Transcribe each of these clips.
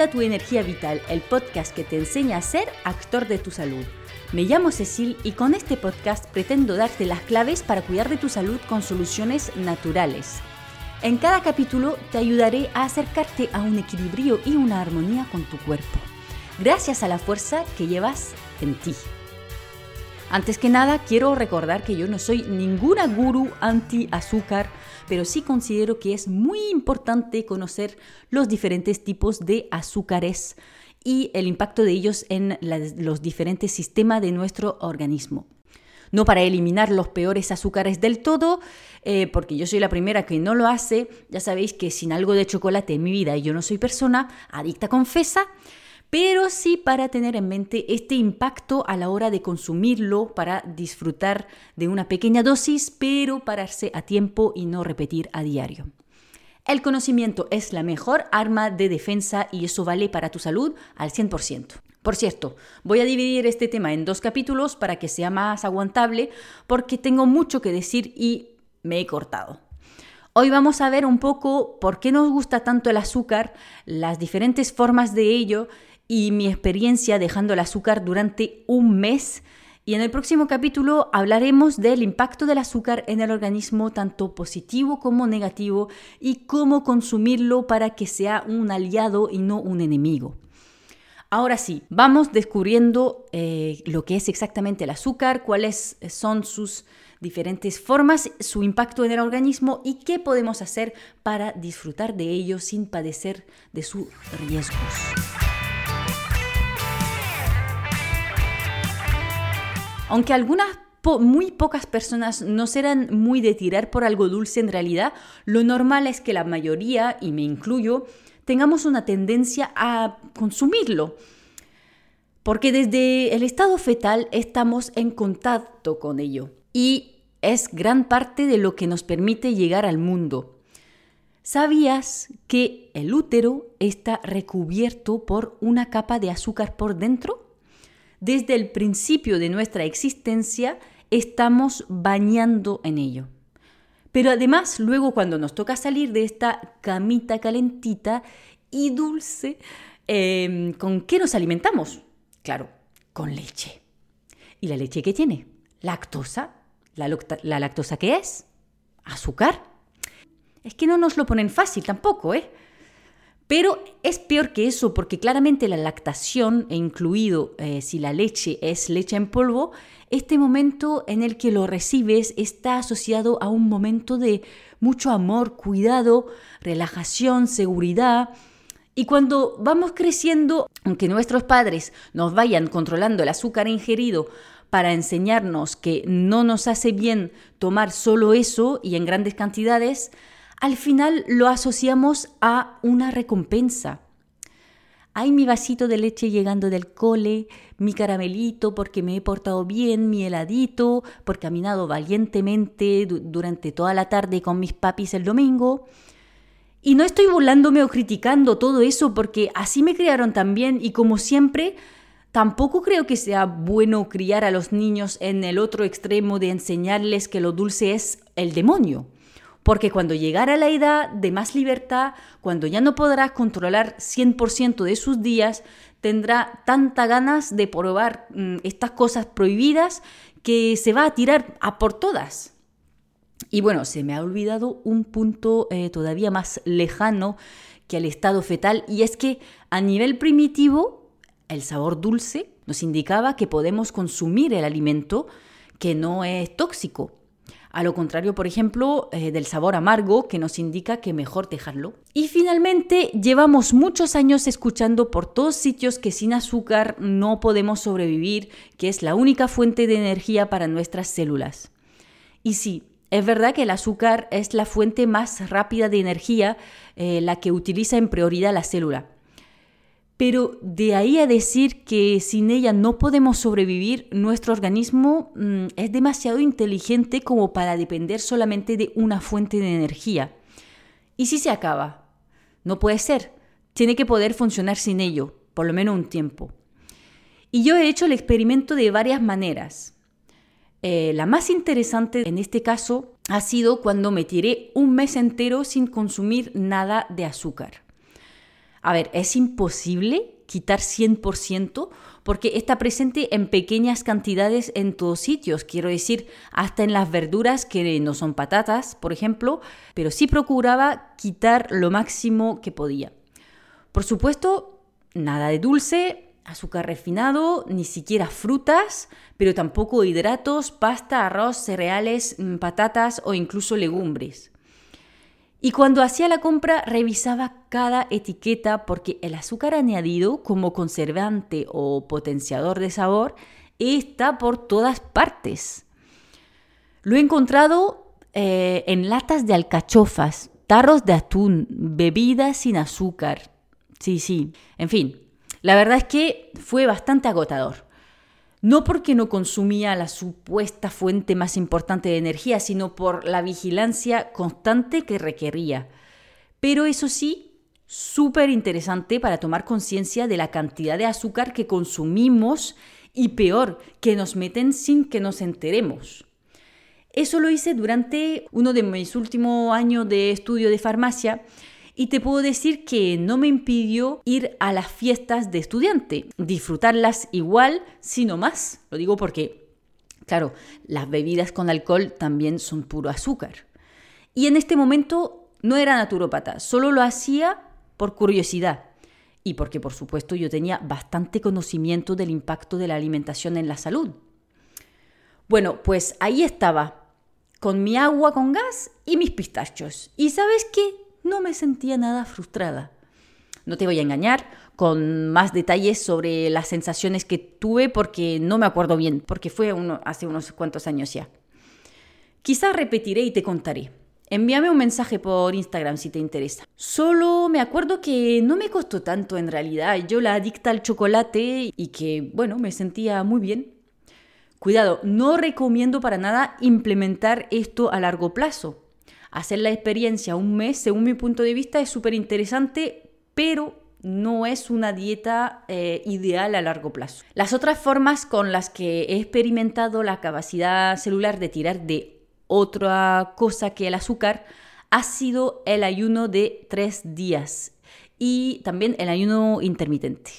Cuida tu Energía Vital, el podcast que te enseña a ser actor de tu salud. Me llamo Cecil y con este podcast pretendo darte las claves para cuidar de tu salud con soluciones naturales. En cada capítulo te ayudaré a acercarte a un equilibrio y una armonía con tu cuerpo, gracias a la fuerza que llevas en ti. Antes que nada, quiero recordar que yo no soy ninguna gurú anti-azúcar, pero sí considero que es muy importante conocer los diferentes tipos de azúcares y el impacto de ellos en los diferentes sistemas de nuestro organismo. No para eliminar los peores azúcares del todo, eh, porque yo soy la primera que no lo hace. Ya sabéis que sin algo de chocolate en mi vida y yo no soy persona adicta confesa, pero sí para tener en mente este impacto a la hora de consumirlo, para disfrutar de una pequeña dosis, pero pararse a tiempo y no repetir a diario. El conocimiento es la mejor arma de defensa y eso vale para tu salud al 100%. Por cierto, voy a dividir este tema en dos capítulos para que sea más aguantable porque tengo mucho que decir y me he cortado. Hoy vamos a ver un poco por qué nos gusta tanto el azúcar, las diferentes formas de ello y mi experiencia dejando el azúcar durante un mes. Y en el próximo capítulo hablaremos del impacto del azúcar en el organismo, tanto positivo como negativo, y cómo consumirlo para que sea un aliado y no un enemigo. Ahora sí, vamos descubriendo eh, lo que es exactamente el azúcar, cuáles son sus diferentes formas, su impacto en el organismo y qué podemos hacer para disfrutar de ello sin padecer de sus riesgos. Aunque algunas muy pocas personas no serán muy de tirar por algo dulce en realidad, lo normal es que la mayoría, y me incluyo, tengamos una tendencia a consumirlo. Porque desde el estado fetal estamos en contacto con ello y es gran parte de lo que nos permite llegar al mundo. ¿Sabías que el útero está recubierto por una capa de azúcar por dentro? Desde el principio de nuestra existencia estamos bañando en ello. Pero además, luego cuando nos toca salir de esta camita calentita y dulce, em, ¿con qué nos alimentamos? Claro, con leche. ¿Y la leche qué tiene? Lactosa. ¿La, ¿La lactosa qué es? Azúcar. Es que no nos lo ponen fácil tampoco, ¿eh? Pero es peor que eso porque claramente la lactación, e incluido eh, si la leche es leche en polvo, este momento en el que lo recibes está asociado a un momento de mucho amor, cuidado, relajación, seguridad. Y cuando vamos creciendo, aunque nuestros padres nos vayan controlando el azúcar ingerido para enseñarnos que no nos hace bien tomar solo eso y en grandes cantidades, al final lo asociamos a una recompensa. Hay mi vasito de leche llegando del cole, mi caramelito porque me he portado bien, mi heladito porque he caminado valientemente durante toda la tarde con mis papis el domingo. Y no estoy burlándome o criticando todo eso porque así me criaron también y como siempre, tampoco creo que sea bueno criar a los niños en el otro extremo de enseñarles que lo dulce es el demonio. Porque cuando llegara la edad de más libertad, cuando ya no podrá controlar 100% de sus días, tendrá tanta ganas de probar mm, estas cosas prohibidas que se va a tirar a por todas. Y bueno, se me ha olvidado un punto eh, todavía más lejano que el estado fetal, y es que a nivel primitivo, el sabor dulce nos indicaba que podemos consumir el alimento que no es tóxico, a lo contrario, por ejemplo, eh, del sabor amargo que nos indica que mejor dejarlo. Y finalmente, llevamos muchos años escuchando por todos sitios que sin azúcar no podemos sobrevivir, que es la única fuente de energía para nuestras células. Y sí, es verdad que el azúcar es la fuente más rápida de energía, eh, la que utiliza en prioridad la célula. Pero de ahí a decir que sin ella no podemos sobrevivir, nuestro organismo mm, es demasiado inteligente como para depender solamente de una fuente de energía. ¿Y si se acaba? No puede ser. Tiene que poder funcionar sin ello, por lo menos un tiempo. Y yo he hecho el experimento de varias maneras. Eh, la más interesante en este caso ha sido cuando me tiré un mes entero sin consumir nada de azúcar. A ver, es imposible quitar 100% porque está presente en pequeñas cantidades en todos sitios, quiero decir, hasta en las verduras que no son patatas, por ejemplo, pero sí procuraba quitar lo máximo que podía. Por supuesto, nada de dulce, azúcar refinado, ni siquiera frutas, pero tampoco hidratos, pasta, arroz, cereales, mm, patatas o incluso legumbres. Y cuando hacía la compra revisaba cada etiqueta porque el azúcar añadido como conservante o potenciador de sabor está por todas partes. Lo he encontrado eh, en latas de alcachofas, tarros de atún, bebidas sin azúcar. Sí, sí. En fin, la verdad es que fue bastante agotador. No porque no consumía la supuesta fuente más importante de energía, sino por la vigilancia constante que requería. Pero eso sí, súper interesante para tomar conciencia de la cantidad de azúcar que consumimos y peor, que nos meten sin que nos enteremos. Eso lo hice durante uno de mis últimos años de estudio de farmacia y te puedo decir que no me impidió ir a las fiestas de estudiante, disfrutarlas igual, sino más. Lo digo porque, claro, las bebidas con alcohol también son puro azúcar. Y en este momento no era naturópata, solo lo hacía por curiosidad y porque por supuesto yo tenía bastante conocimiento del impacto de la alimentación en la salud. Bueno, pues ahí estaba, con mi agua con gas y mis pistachos. ¿Y sabes qué? No me sentía nada frustrada. No te voy a engañar con más detalles sobre las sensaciones que tuve porque no me acuerdo bien, porque fue uno, hace unos cuantos años ya. Quizás repetiré y te contaré. Envíame un mensaje por Instagram si te interesa. Solo me acuerdo que no me costó tanto en realidad. Yo la adicta al chocolate y que, bueno, me sentía muy bien. Cuidado, no recomiendo para nada implementar esto a largo plazo hacer la experiencia un mes, según mi punto de vista, es súper interesante, pero no es una dieta eh, ideal a largo plazo. Las otras formas con las que he experimentado la capacidad celular de tirar de otra cosa que el azúcar ha sido el ayuno de tres días y también el ayuno intermitente.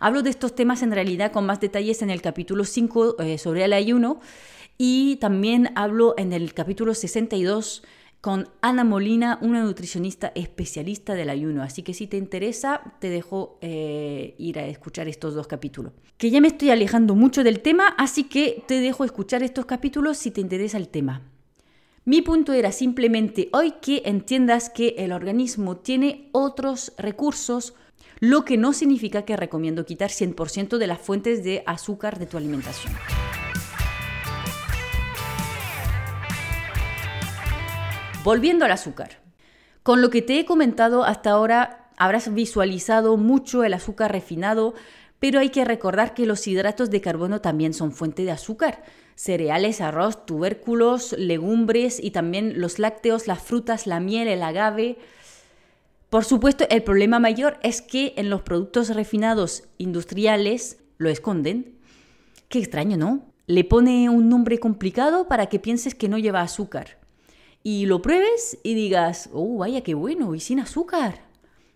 Hablo de estos temas en realidad con más detalles en el capítulo 5 eh, sobre el ayuno y también hablo en el capítulo 62 con Ana Molina, una nutricionista especialista del ayuno. Así que si te interesa, te dejo eh, ir a escuchar estos dos capítulos. Que ya me estoy alejando mucho del tema, así que te dejo escuchar estos capítulos si te interesa el tema. Mi punto era simplemente hoy que entiendas que el organismo tiene otros recursos, lo que no significa que recomiendo quitar 100% de las fuentes de azúcar de tu alimentación. Volviendo al azúcar. Con lo que te he comentado hasta ahora, habrás visualizado mucho el azúcar refinado, pero hay que recordar que los hidratos de carbono también son fuente de azúcar. Cereales, arroz, tubérculos, legumbres y también los lácteos, las frutas, la miel, el agave. Por supuesto, el problema mayor es que en los productos refinados industriales lo esconden. Qué extraño, ¿no? Le pone un nombre complicado para que pienses que no lleva azúcar y lo pruebes y digas, oh, vaya qué bueno, y sin azúcar.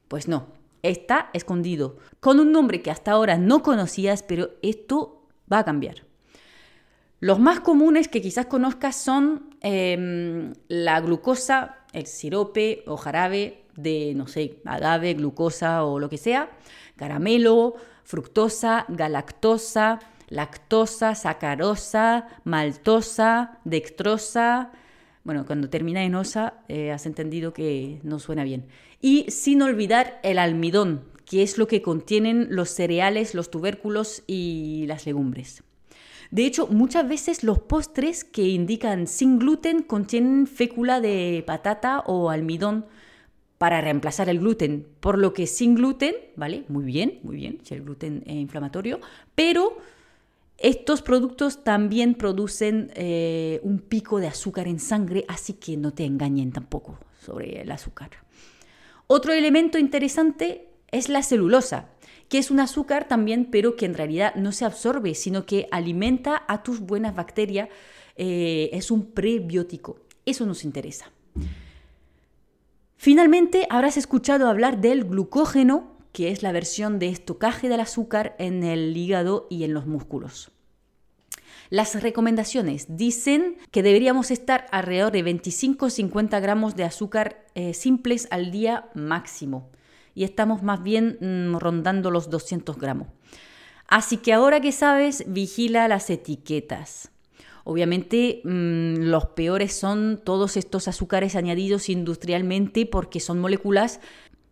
Pues no, está escondido, con un nombre que hasta ahora no conocías, pero esto va a cambiar. Los más comunes que quizás conozcas son em, la glucosa, el sirope o jarabe de, no sé, agave, glucosa o lo que sea, caramelo, fructosa, galactosa, lactosa, sacarosa, maltosa, dextrosa, bueno, cuando termina en osa, eh, has entendido que no suena bien. Y sin olvidar el almidón, que es lo que contienen los cereales, los tubérculos y las legumbres. De hecho, muchas veces los postres que indican sin gluten contienen fécula de patata o almidón para reemplazar el gluten, por lo que sin gluten, ¿vale? Muy bien, muy bien, si el gluten es inflamatorio, pero estos productos también producen eh, un pico de azúcar en sangre, así que no te engañen tampoco sobre el azúcar. Otro elemento interesante es la celulosa, que es un azúcar también, pero que en realidad no se absorbe, sino que alimenta a tus buenas bacterias. Eh, es un prebiótico. Eso nos interesa. Finalmente, habrás escuchado hablar del glucógeno, que es la versión de estocaje del azúcar en el hígado y en los músculos. Las recomendaciones dicen que deberíamos estar alrededor de 25-50 gramos de azúcar eh, simples al día máximo y estamos más bien mm, rondando los 200 gramos. Así que ahora que sabes, vigila las etiquetas. Obviamente mm, los peores son todos estos azúcares añadidos industrialmente porque son moléculas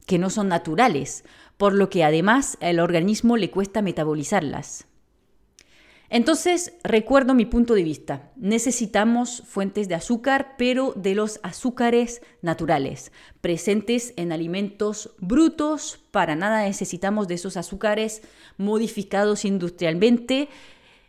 que no son naturales, por lo que además el organismo le cuesta metabolizarlas. Entonces, recuerdo mi punto de vista. Necesitamos fuentes de azúcar, pero de los azúcares naturales, presentes en alimentos brutos. Para nada necesitamos de esos azúcares modificados industrialmente,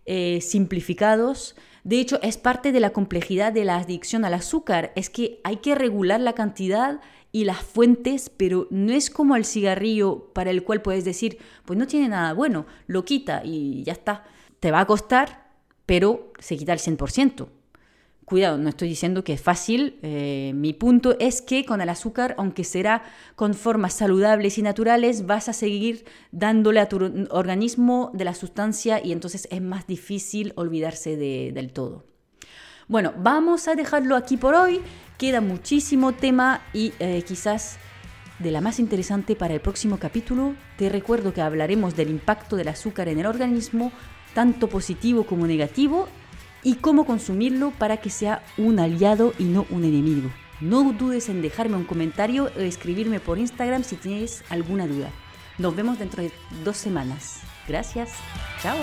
eh, simplificados. De hecho, es parte de la complejidad de la adicción al azúcar. Es que hay que regular la cantidad y las fuentes, pero no es como el cigarrillo para el cual puedes decir, pues no tiene nada bueno, lo quita y ya está te va a costar, pero se quita el 100%. Cuidado, no estoy diciendo que es fácil. Eh, mi punto es que con el azúcar, aunque será con formas saludables y naturales, vas a seguir dándole a tu organismo de la sustancia y entonces es más difícil olvidarse del todo. Bueno, vamos a dejarlo aquí por hoy. Queda muchísimo tema y eh, quizás de la más interesante para el próximo capítulo. Te recuerdo que hablaremos del impacto del azúcar en el organismo tanto positivo como negativo, y cómo consumirlo para que sea un aliado y no un enemigo. No dudes en dejarme un comentario o escribirme por Instagram si tienes alguna duda. Nos vemos dentro de dos semanas. Gracias. Chao.